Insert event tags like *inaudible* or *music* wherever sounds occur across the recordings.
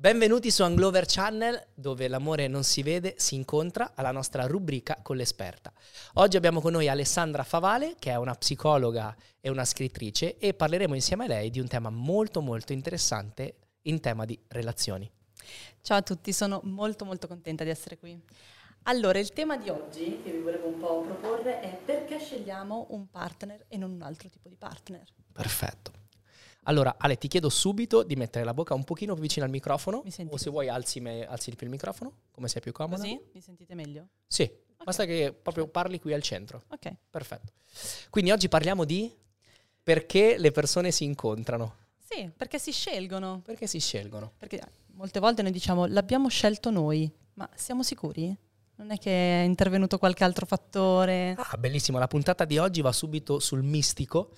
Benvenuti su Anglover Channel, dove l'amore non si vede, si incontra, alla nostra rubrica con l'esperta. Oggi abbiamo con noi Alessandra Favale, che è una psicologa e una scrittrice, e parleremo insieme a lei di un tema molto molto interessante in tema di relazioni. Ciao a tutti, sono molto molto contenta di essere qui. Allora, il tema di oggi che vi volevo un po' proporre è perché scegliamo un partner e non un altro tipo di partner. Perfetto. Allora, Ale, ti chiedo subito di mettere la bocca un pochino più vicino al microfono. O se vuoi alzi, me- alzi di più il microfono, come sei più comoda. Così? Mi sentite meglio? Sì, basta che proprio parli qui al centro. Ok. Perfetto. Quindi oggi parliamo di perché le persone si incontrano, Sì, perché si scelgono. perché si scelgono. Perché molte volte noi diciamo l'abbiamo scelto noi, ma siamo sicuri? Non è che è intervenuto qualche altro fattore? Ah, bellissimo, la puntata di oggi va subito sul mistico,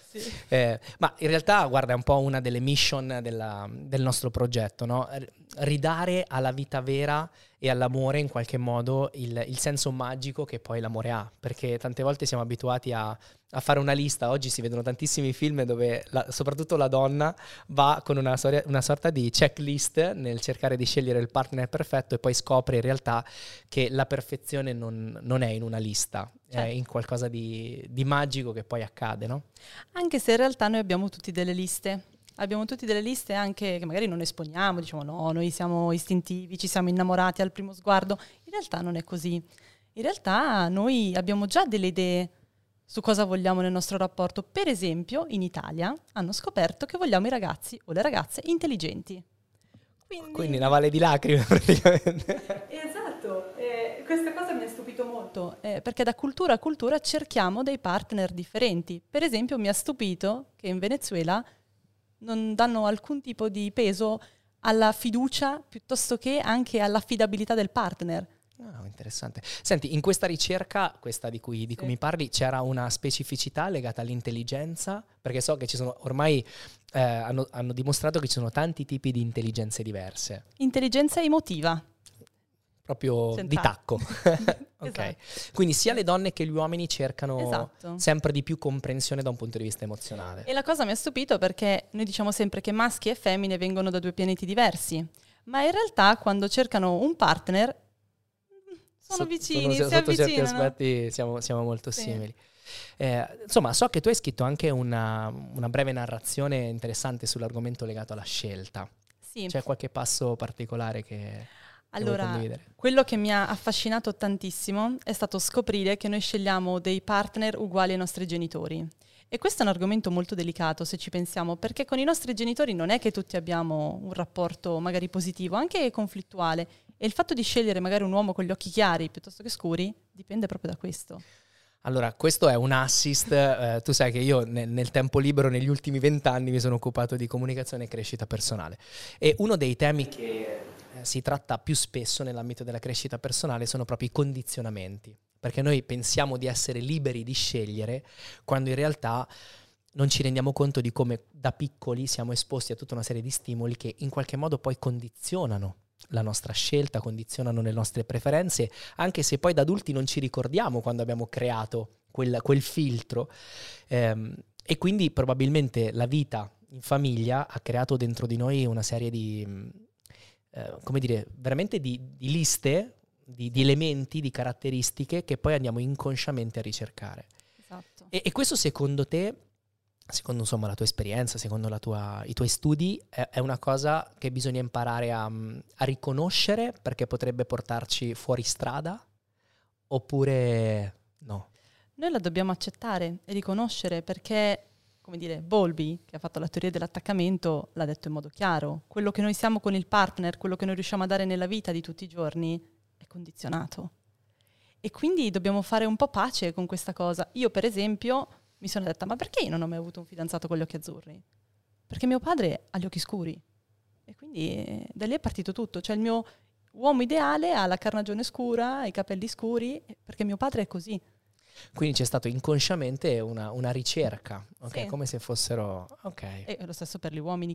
Eh, ma in realtà, guarda, è un po' una delle mission della- del nostro progetto, no? Ridare alla vita vera e all'amore in qualche modo il, il senso magico che poi l'amore ha, perché tante volte siamo abituati a, a fare una lista, oggi si vedono tantissimi film dove la- soprattutto la donna va con una, storia- una sorta di checklist nel cercare di scegliere il partner perfetto e poi scopre in realtà che la perfezione non, non è in una lista, è Certo. in qualcosa di, di magico che poi accade, no? Anche se in realtà noi abbiamo tutti delle liste. Abbiamo tutti delle liste anche che magari non esponiamo, diciamo no, noi siamo istintivi, ci siamo innamorati al primo sguardo. In realtà non è così. In realtà noi abbiamo già delle idee su cosa vogliamo nel nostro rapporto. Per esempio, in Italia hanno scoperto che vogliamo i ragazzi o le ragazze intelligenti. Quindi, Quindi una valle di lacrime *laughs* praticamente. Esatto, eh, questa cosa mi ha stupito molto, eh, perché da cultura a cultura cerchiamo dei partner differenti. Per esempio mi ha stupito che in Venezuela non danno alcun tipo di peso alla fiducia piuttosto che anche all'affidabilità del partner. Ah, interessante. Senti, in questa ricerca, questa di cui, di cui Sì. mi parli, c'era una specificità legata all'intelligenza? Perché so che ci sono, ormai eh, hanno, hanno dimostrato che ci sono tanti tipi di intelligenze diverse, Intelligenza emotiva. Proprio di Senz'altro. tacco. *laughs* *laughs* ok. Esatto. Quindi sia le donne che gli uomini cercano Esatto. sempre di più comprensione da un punto di vista emozionale. E la cosa mi ha stupito perché noi diciamo sempre che maschi e femmine vengono da due pianeti diversi, ma in realtà quando cercano un partner mm, sono vicini, sono- si sotto certi avvicinano. aspetti siamo, siamo molto Sì. simili. Eh, insomma, so che tu hai scritto anche una, una breve narrazione interessante sull'argomento legato alla scelta. Sì. C'è qualche passo particolare che, Allora, quello che mi ha affascinato tantissimo è stato scoprire che noi scegliamo dei partner uguali ai nostri genitori. E questo è un argomento molto delicato se ci pensiamo, perché con i nostri genitori non è che tutti abbiamo un rapporto magari positivo, anche conflittuale. E il fatto di scegliere magari un uomo con gli occhi chiari piuttosto che scuri dipende proprio da questo. Allora, questo è un assist. eh, tu sai che io nel, nel tempo libero, negli ultimi vent'anni, mi sono occupato di comunicazione e crescita personale. E uno dei temi che si tratta più spesso nell'ambito della crescita personale sono proprio i condizionamenti. Perché noi pensiamo di essere liberi di scegliere, quando in realtà non ci rendiamo conto di come da piccoli siamo esposti a tutta una serie di stimoli che in qualche modo poi condizionano la nostra scelta, condizionano le nostre preferenze, anche se poi da adulti non ci ricordiamo quando abbiamo creato quel, quel filtro. Ehm, e quindi probabilmente la vita in famiglia ha creato dentro di noi una serie di, eh, come dire, veramente di, di liste, di, di elementi, di caratteristiche che poi andiamo inconsciamente a ricercare. Esatto. E, e questo secondo te, secondo insomma la tua esperienza, secondo la tua- i tuoi studi, è, è una cosa che bisogna imparare a, a riconoscere perché potrebbe portarci fuori strada? Oppure no? Noi la dobbiamo accettare e riconoscere perché, come dire, Bowlby, che ha fatto la teoria dell'attaccamento, l'ha detto in modo chiaro. Quello che noi siamo con il partner, quello che noi riusciamo a dare nella vita di tutti i giorni, è condizionato. E quindi dobbiamo fare un po' pace con questa cosa. Io, per esempio, mi sono detta, ma perché io non ho mai avuto un fidanzato con gli occhi azzurri? Perché mio padre ha gli occhi scuri. E quindi eh, da lì è partito tutto. Cioè il mio uomo ideale ha la carnagione scura, i capelli scuri, eh, perché mio padre è così. Quindi c'è stato inconsciamente una, una ricerca, ok? Sì. Come se fossero... Ok. E lo stesso per gli uomini.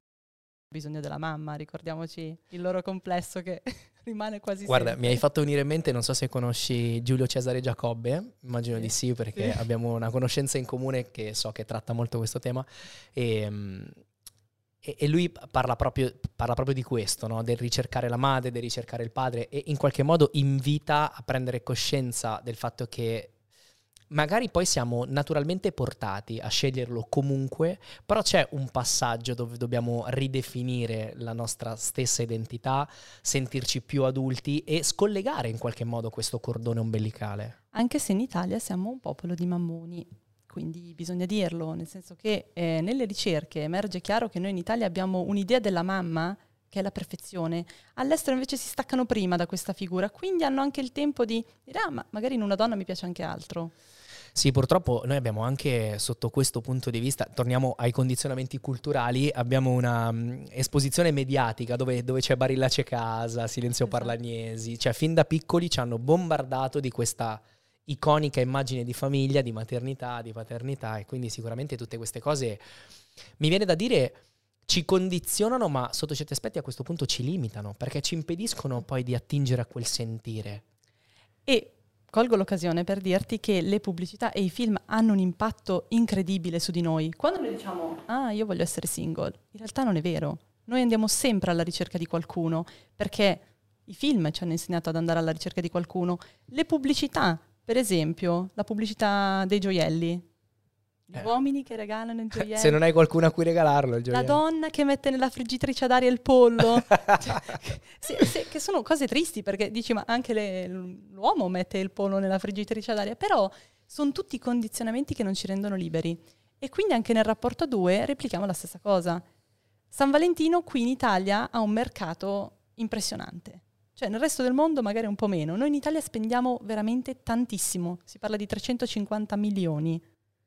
bisogno della mamma, ricordiamoci il loro complesso che *laughs* rimane quasi Guarda, sempre. mi hai fatto venire in mente, non so se conosci Giulio Cesare Giacobbe, immagino Sì. di sì perché Sì. abbiamo una conoscenza in comune che so che tratta molto questo tema e, mm, e, e lui parla proprio, parla proprio, di questo, no? del ricercare la madre, del ricercare il padre e in qualche modo invita a prendere coscienza del fatto che magari poi siamo naturalmente portati a sceglierlo comunque, però c'è un passaggio dove dobbiamo ridefinire la nostra stessa identità, sentirci più adulti e scollegare in qualche modo questo cordone ombelicale. Anche se in Italia siamo un popolo di mammoni quindi bisogna dirlo, nel senso che eh, nelle ricerche emerge chiaro che noi in Italia abbiamo un'idea della mamma che è la perfezione. All'estero invece si staccano prima da questa figura, quindi hanno anche il tempo di dire ah ma magari in una donna mi piace anche altro. Sì, purtroppo noi abbiamo anche sotto questo punto di vista, torniamo ai condizionamenti culturali, abbiamo una um, esposizione mediatica dove, dove, c'è Barilla c'è casa, Silenzio esatto. Parlagnesi, cioè fin da piccoli ci hanno bombardato di questa iconica immagine di famiglia, di maternità, di paternità e quindi sicuramente tutte queste cose mi viene da dire ci condizionano ma sotto certi aspetti a questo punto ci limitano perché ci impediscono poi di attingere a quel sentire. E colgo l'occasione per dirti che le pubblicità e i film hanno un impatto incredibile su di noi. Quando noi diciamo ah io voglio essere single, in realtà non è vero. Noi andiamo sempre alla ricerca di qualcuno perché i film ci hanno insegnato ad andare alla ricerca di qualcuno, le pubblicità per esempio, la pubblicità dei gioielli. Gli eh. uomini che regalano il gioiello. Se non hai qualcuno a cui regalarlo il gioiello. La donna che mette nella friggitrice ad aria il pollo. *laughs* cioè, sì, sì, che sono cose tristi perché dici ma anche le, l'uomo mette il pollo nella friggitrice ad aria. Però sono tutti condizionamenti che non ci rendono liberi. E quindi anche nel rapporto a due replichiamo la stessa cosa. San Valentino qui in Italia ha un mercato impressionante. Cioè nel resto del mondo magari un po' meno. Noi in Italia spendiamo veramente tantissimo. Si parla di 350 milioni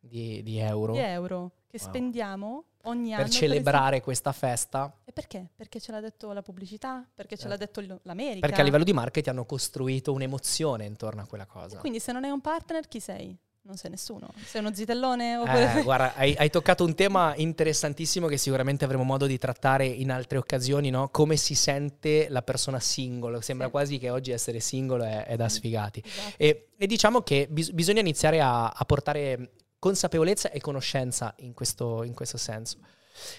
di, di euro. Di euro che wow. spendiamo ogni per anno. Celebrare per questa festa. E perché? Perché ce l'ha detto la pubblicità? Perché ce l'ha certo. detto l'America? Perché a livello di marketing hanno costruito un'emozione intorno a quella cosa. E quindi se non hai un partner, chi sei? non sei nessuno. Sei uno zitellone? Oppure... Eh, *laughs* guarda, hai, hai, toccato un tema interessantissimo che sicuramente avremo modo di trattare in altre occasioni, no? Come si sente la persona single. Sembra sì. quasi che oggi essere single è, è da mm, sfigati. Esatto. E, e, diciamo che bis- bisogna iniziare a, a, portare consapevolezza e conoscenza in questo, in questo senso.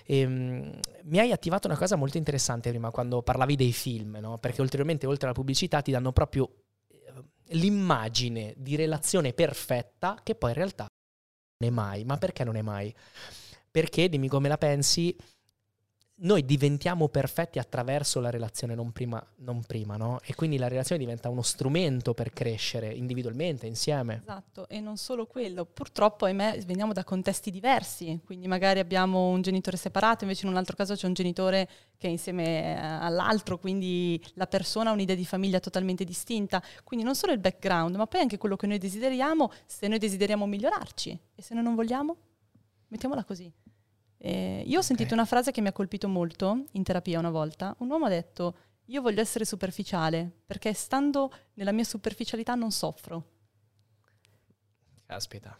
E, um, mi hai attivato una cosa molto interessante prima quando parlavi dei film, no? perché ulteriormente oltre alla pubblicità ti danno proprio l'immagine di relazione perfetta che poi in realtà non è mai. Ma perché non è mai? Perché, dimmi come la pensi, noi diventiamo perfetti attraverso la relazione, non prima, non prima, no? E quindi la relazione diventa uno strumento per crescere individualmente, insieme. Esatto, e non solo quello. Purtroppo, ahimè, veniamo da contesti diversi, quindi magari abbiamo un genitore separato, invece in un altro caso c'è un genitore che è insieme eh, all'altro, quindi la persona ha un'idea di famiglia totalmente distinta. Quindi non solo il background, ma poi anche quello che noi desideriamo, se noi desideriamo migliorarci. E se noi non vogliamo? Mettiamola così. Eh, io ho sentito okay. una frase che mi ha colpito molto in terapia una volta. Un uomo ha detto, io voglio essere superficiale perché stando nella mia superficialità non soffro. Caspita.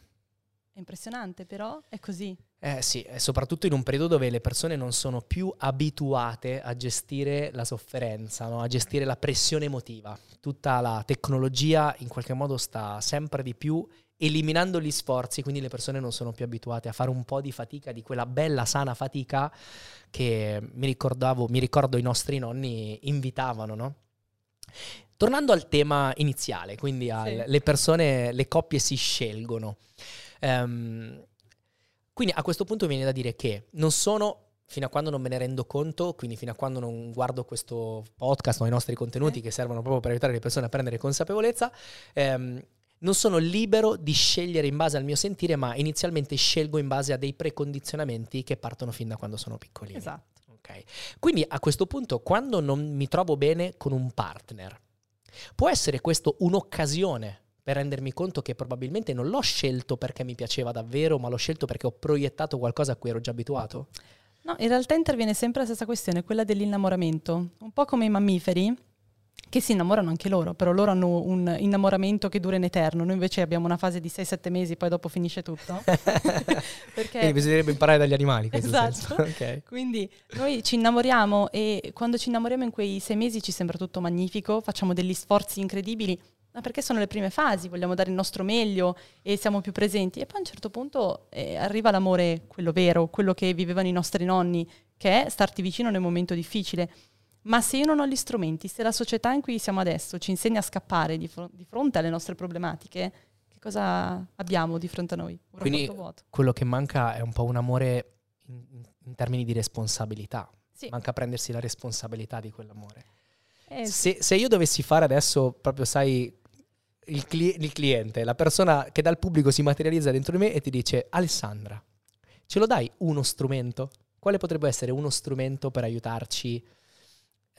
È impressionante, però è così. Eh sì, soprattutto in un periodo dove le persone non sono più abituate a gestire la sofferenza, no? a gestire la pressione emotiva. Tutta la tecnologia in qualche modo sta sempre di più eliminando gli sforzi, quindi le persone non sono più abituate a fare un po' di fatica, di quella bella sana fatica che mi ricordavo, mi ricordo i nostri nonni invitavano, no? Tornando al tema iniziale, quindi al, sì. le persone, le coppie si scelgono. Um, quindi a questo punto viene da dire che non sono fino a quando non me ne rendo conto, quindi fino a quando non guardo questo podcast o i nostri contenuti eh. che servono proprio per aiutare le persone a prendere consapevolezza, ehm, non sono libero di scegliere in base al mio sentire, ma inizialmente scelgo in base a dei precondizionamenti che partono fin da quando sono piccolini. Esatto. Okay. Quindi a questo punto, quando non mi trovo bene con un partner, può essere questo un'occasione per rendermi conto che probabilmente non l'ho scelto perché mi piaceva davvero, ma l'ho scelto perché ho proiettato qualcosa a cui ero già abituato? No, in realtà interviene sempre la stessa questione, quella dell'innamoramento. Un po' come i mammiferi, che si innamorano anche loro, però loro hanno un innamoramento che dura in eterno, noi invece abbiamo una fase di 6-7 mesi, poi dopo finisce tutto. *laughs* Perché... Quindi bisognerebbe imparare dagli animali. Esatto. *laughs* okay. Quindi noi ci innamoriamo e quando ci innamoriamo in quei sei mesi ci sembra tutto magnifico, facciamo degli sforzi incredibili, ma perché sono le prime fasi, vogliamo dare il nostro meglio e siamo più presenti. E poi a un certo punto eh, arriva l'amore, quello vero, quello che vivevano i nostri nonni, che è starti vicino nel momento difficile. Ma se io non ho gli strumenti, se la società in cui siamo adesso ci insegna a scappare di, fr- di fronte alle nostre problematiche, che cosa abbiamo di fronte a noi? Un Quindi quello che manca è un po' un amore in, in termini di responsabilità. Sì. Manca prendersi la responsabilità di quell'amore. Eh, se, se, io dovessi fare adesso, proprio sai, il, cli- il cliente, la persona che dal pubblico si materializza dentro di me e ti dice Alessandra, ce lo dai uno strumento? Quale potrebbe essere uno strumento per aiutarci?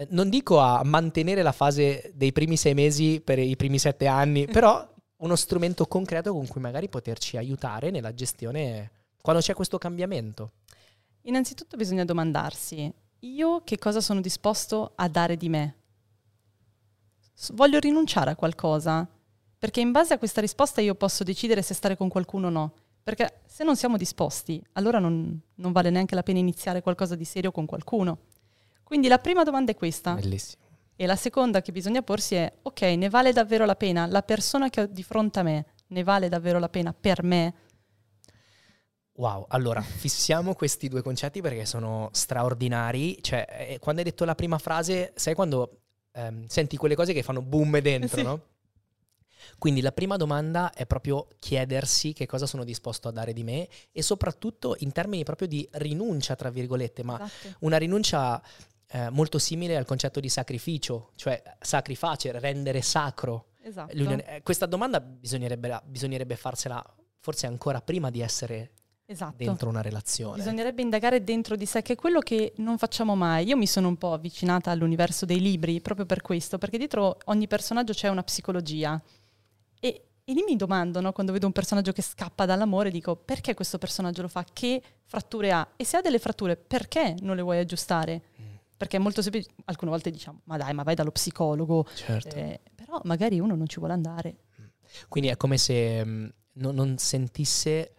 Eh, non dico a mantenere la fase dei primi sei mesi per i primi sette anni, però uno strumento concreto con cui magari poterci aiutare nella gestione quando c'è questo cambiamento. Innanzitutto bisogna domandarsi, io che cosa sono disposto a dare di me? Voglio rinunciare a qualcosa? Perché in base a questa risposta io posso decidere se stare con qualcuno o no. Perché se non siamo disposti, allora non, non vale neanche la pena iniziare qualcosa di serio con qualcuno. Quindi la prima domanda è questa. Bellissimo. E la seconda che bisogna porsi è, ok, ne vale davvero la pena? La persona che ho di fronte a me ne vale davvero la pena per me? Wow, allora fissiamo questi due concetti perché sono straordinari. Cioè, eh, quando hai detto la prima frase, sai quando ehm, senti quelle cose che fanno boom dentro, sì. no? Quindi la prima domanda è proprio chiedersi che cosa sono disposto a dare di me e soprattutto in termini proprio di rinuncia, tra virgolette, ma esatto. una rinuncia eh, molto simile al concetto di sacrificio, cioè sacrificio, rendere sacro. Esatto. Eh, questa domanda bisognerebbe, bisognerebbe farsela forse ancora prima di essere esatto. dentro una relazione. Bisognerebbe indagare dentro di sé, che è quello che non facciamo mai. Io mi sono un po' avvicinata all'universo dei libri proprio per questo, perché dietro ogni personaggio c'è una psicologia. E, e lì mi domando, no, quando vedo un personaggio che scappa dall'amore, dico perché questo personaggio lo fa? Che fratture ha? E se ha delle fratture, perché non le vuoi aggiustare? Perché è molto semplice, alcune volte diciamo, ma dai, ma vai dallo psicologo. Certo. Eh, però magari uno non ci vuole andare. Mm. Quindi è come se mh, mm, non, non sentisse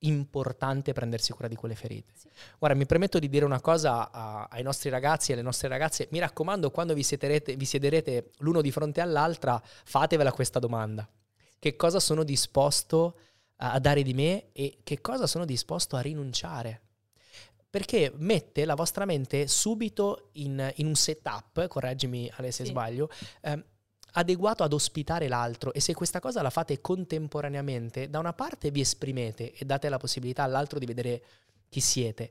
importante prendersi cura di quelle ferite. Sì. Guarda, mi permetto di dire una cosa a, ai nostri ragazzi e alle nostre ragazze. Mi raccomando, quando vi, siederete, vi siederete l'uno di fronte all'altra, fatevela questa domanda. Che cosa sono disposto a dare di me e che cosa sono disposto a rinunciare? Perché mette la vostra mente subito in, in un setup, correggimi Ale se sì. sbaglio, eh, adeguato ad ospitare l'altro e se questa cosa la fate contemporaneamente, da una parte vi esprimete e date la possibilità all'altro di vedere chi siete,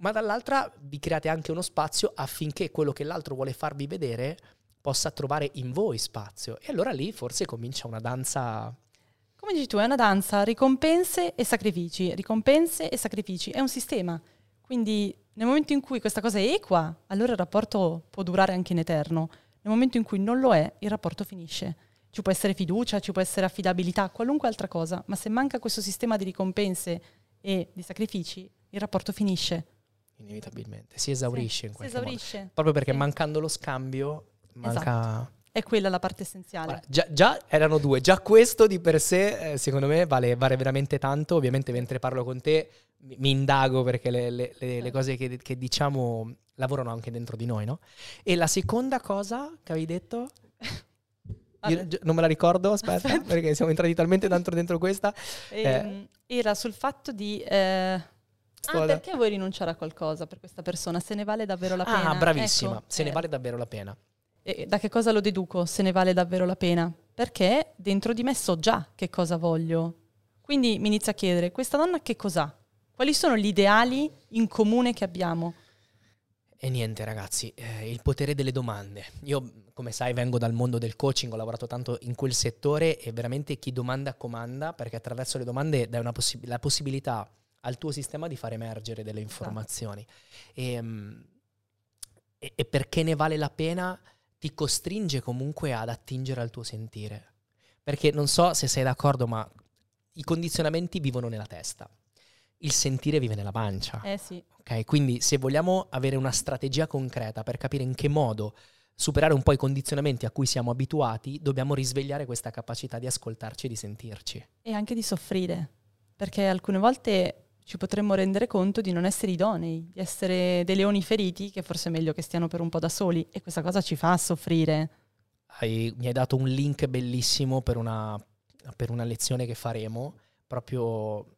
ma dall'altra vi create anche uno spazio affinché quello che l'altro vuole farvi vedere possa trovare in voi spazio. E allora lì forse comincia una danza come dici tu, è una danza, ricompense e sacrifici, ricompense e sacrifici, è un sistema. Quindi nel momento in cui questa cosa è equa, allora il rapporto può durare anche in eterno. Nel momento in cui non lo è, il rapporto finisce. Ci può essere fiducia, ci può essere affidabilità, qualunque altra cosa, ma se manca questo sistema di ricompense e di sacrifici, il rapporto finisce. Inevitabilmente, si esaurisce sì, in qualche si esaurisce. modo. Proprio perché sì. mancando lo scambio, manca... Esatto. È quella la parte essenziale. Guarda, già, già, erano due, già questo di per sé, eh, secondo me, vale, vale, veramente tanto. Ovviamente, mentre parlo con te, mi, mi indago perché le, le, le, le cose che, che, diciamo lavorano anche dentro di noi, no? E la seconda cosa che avevi detto? *laughs* Io non me la ricordo, aspetta, aspetta, perché siamo entrati talmente tanto dentro questa. Eh, era sul fatto di... Eh, ah, perché vuoi rinunciare a qualcosa per questa persona? Se ne vale davvero la ah, pena? Ah, bravissima, ecco, se eh. ne vale davvero la pena. E da che cosa lo deduco? Se ne vale davvero la pena? Perché dentro di me so già che cosa voglio. Quindi mi inizio a chiedere, questa donna che cos'ha? Quali sono gli ideali in comune che abbiamo? E niente ragazzi, eh, il potere delle domande. Io, come sai, vengo dal mondo del coaching, ho lavorato tanto in quel settore e veramente chi domanda comanda, perché attraverso le domande dai possi- la possibilità al tuo sistema di far emergere delle esatto. informazioni. E, um, e, e perché ne vale la pena ti costringe comunque ad attingere al tuo sentire. Perché non so se sei d'accordo, ma i condizionamenti vivono nella testa il sentire vive nella pancia. Eh sì. Ok, quindi se vogliamo avere una strategia concreta per capire in che modo superare un po' i condizionamenti a cui siamo abituati, dobbiamo risvegliare questa capacità di ascoltarci e di sentirci. E anche di soffrire, perché alcune volte ci potremmo rendere conto di non essere idonei, di essere dei leoni feriti, che forse è meglio che stiano per un po' da soli, e questa cosa ci fa soffrire. Hai, mi hai dato un link bellissimo per una, per una lezione che faremo, proprio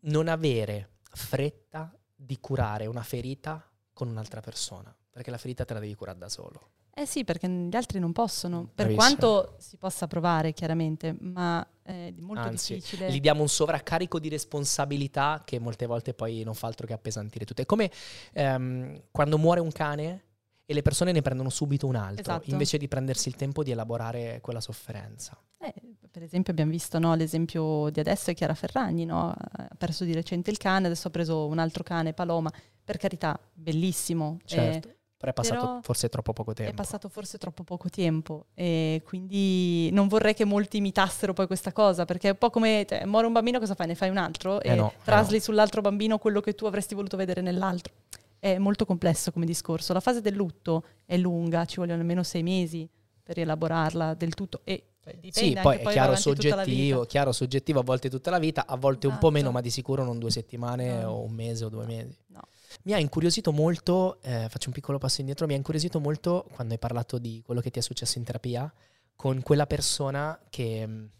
non avere fretta di curare una ferita con un'altra persona, perché la ferita te la devi curare da solo. Eh sì, perché gli altri non possono, per Bravissimo. quanto si possa provare chiaramente, ma è molto Anzi, difficile. Gli diamo un sovraccarico di responsabilità che molte volte poi non fa altro che appesantire tutto. È come ehm, quando muore un cane e le persone ne prendono subito un altro, Esatto. invece di prendersi il tempo di elaborare quella sofferenza. Eh, per esempio abbiamo visto no, l'esempio di adesso è Chiara Ferragni, no? ha perso di recente il cane, adesso ha preso un altro cane, Paloma, per carità, bellissimo. eh, Certo, però è passato però forse troppo poco tempo. È passato forse troppo poco tempo e quindi non vorrei che molti imitassero poi questa cosa perché è un po' come cioè, muore un bambino cosa fai? Ne fai un altro Eh e no, eh trasli no. sull'altro bambino quello che tu avresti voluto vedere nell'altro. È molto complesso come discorso. La fase del lutto è lunga, ci vogliono almeno sei mesi per elaborarla del tutto e cioè, dipende Sì, poi è chiaro soggettivo, chiaro soggettivo a volte tutta la vita, a volte un po' meno, Esatto. ma di sicuro non due settimane No. o un mese o due mesi. No. Mi ha incuriosito molto, eh, faccio un piccolo passo indietro, mi ha incuriosito molto quando hai parlato di quello che ti è successo in terapia con quella persona che mh,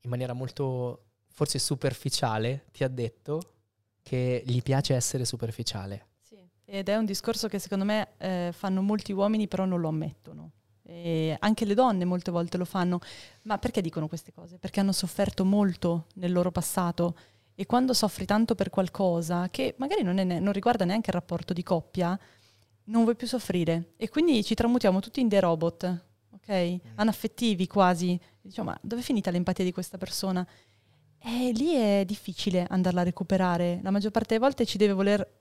in maniera molto forse superficiale ti ha detto che gli piace essere superficiale. Sì, ed è un discorso che secondo me eh, fanno molti uomini però non lo ammettono. E anche le donne molte volte lo fanno. Ma perché dicono queste cose? Perché hanno sofferto molto nel loro passato e quando soffri tanto per qualcosa che magari non, ne- non riguarda neanche il rapporto di coppia, non vuoi più soffrire. E quindi ci tramutiamo tutti in dei robot, ok? Anaffettivi quasi. Diciamo, ma dove è finita l'empatia di questa persona? E lì è difficile andarla a recuperare. La maggior parte delle volte ci deve voler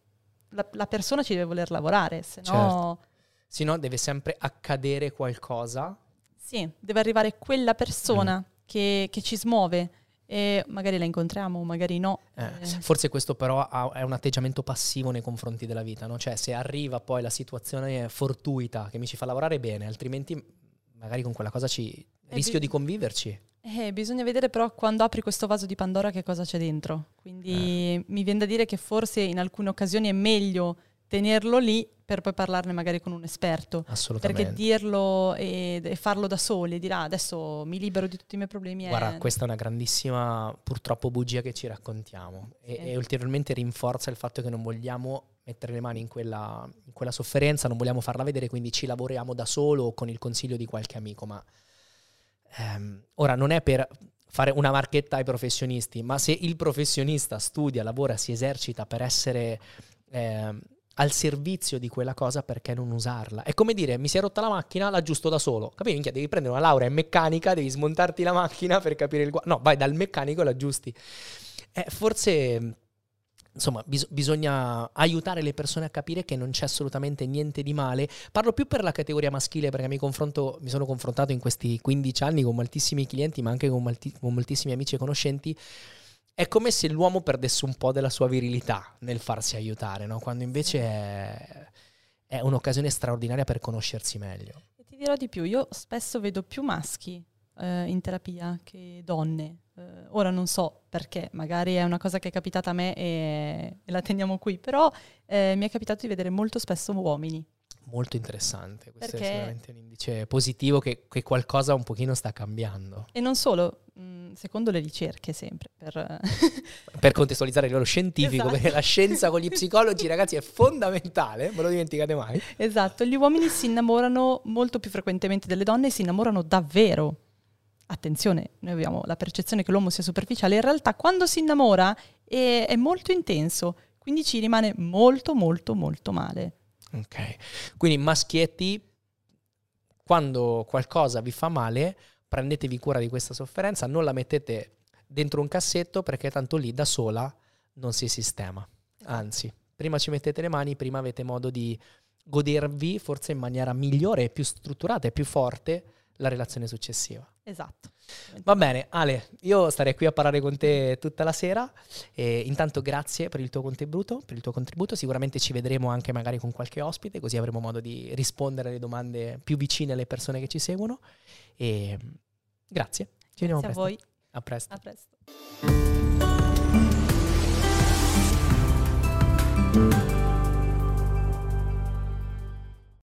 la, la persona ci deve voler lavorare, se no Se no deve sempre accadere qualcosa. sì, deve arrivare quella persona che, che ci smuove e magari la incontriamo, magari no. Eh, Eh, Forse questo però ha- è un atteggiamento passivo nei confronti della vita, no? Cioè se arriva poi la situazione fortuita che mi ci fa lavorare bene, altrimenti magari con quella cosa ci rischio bi- di conviverci. eh, bisogna vedere però quando apri questo vaso di Pandora che cosa c'è dentro. Quindi mi viene da dire che forse in alcune occasioni è meglio tenerlo lì per poi parlarne magari con un esperto. Assolutamente. Perché dirlo e, e farlo da soli, dire "Ah, adesso mi libero di tutti i miei problemi Guarda, è... questa è una grandissima purtroppo bugia che ci raccontiamo e, Sì. e ulteriormente rinforza il fatto che non vogliamo mettere le mani in quella, in quella sofferenza, non vogliamo farla vedere, quindi ci lavoriamo da solo o con il consiglio di qualche amico. Ma ehm, ora non è per fare una marchetta ai professionisti, ma se il professionista studia, lavora, si esercita per essere ehm, al servizio di quella cosa, perché non usarla? È come dire, mi si è rotta la macchina, l'aggiusto da solo. Capi? Minchia, devi prendere una laurea in meccanica, devi smontarti la macchina per capire il guasto. No, vai dal meccanico e l'aggiusti. Eh, forse, insomma, bis- bisogna aiutare le persone a capire che non c'è assolutamente niente di male. Parlo più per la categoria maschile perché mi, mi sono confrontato in questi 15 anni con moltissimi clienti, ma anche con, molti- con moltissimi amici e conoscenti. È come se l'uomo perdesse un po' della sua virilità nel farsi aiutare, no? quando invece è, è un'occasione straordinaria per conoscersi meglio. E ti dirò di più, io spesso vedo più maschi eh, in terapia che donne. Eh, ora non so perché, magari è una cosa che è capitata a me e, e la teniamo qui, però eh, mi è capitato di vedere molto spesso uomini. Molto interessante, questo Perché- è sicuramente un indice positivo che, che qualcosa un pochino sta cambiando. E non solo, mh, secondo le ricerche sempre, per, *laughs* Per contestualizzare a livello scientifico, Esatto. perché la scienza con gli psicologi, ragazzi, è fondamentale, non lo dimenticate mai. Esatto, gli uomini si innamorano molto più frequentemente delle donne e si innamorano davvero. Attenzione, noi abbiamo la percezione che l'uomo sia superficiale, in realtà quando si innamora è, è molto intenso, quindi ci rimane molto molto molto male. Ok, quindi maschietti, quando qualcosa vi fa male, prendetevi cura di questa sofferenza, non la mettete dentro un cassetto perché tanto lì da sola non si sistema. Anzi, prima ci mettete le mani, prima avete modo di godervi forse in maniera migliore, più strutturata e più forte la relazione successiva. Esatto. Va bene, Ale, io starei qui a parlare con te tutta la sera. E intanto grazie per il tuo contributo, per il tuo contributo. Sicuramente ci vedremo anche magari con qualche ospite, così avremo modo di rispondere alle domande più vicine alle persone che ci seguono. E grazie. Ci vediamo Grazie a voi, A presto. a presto.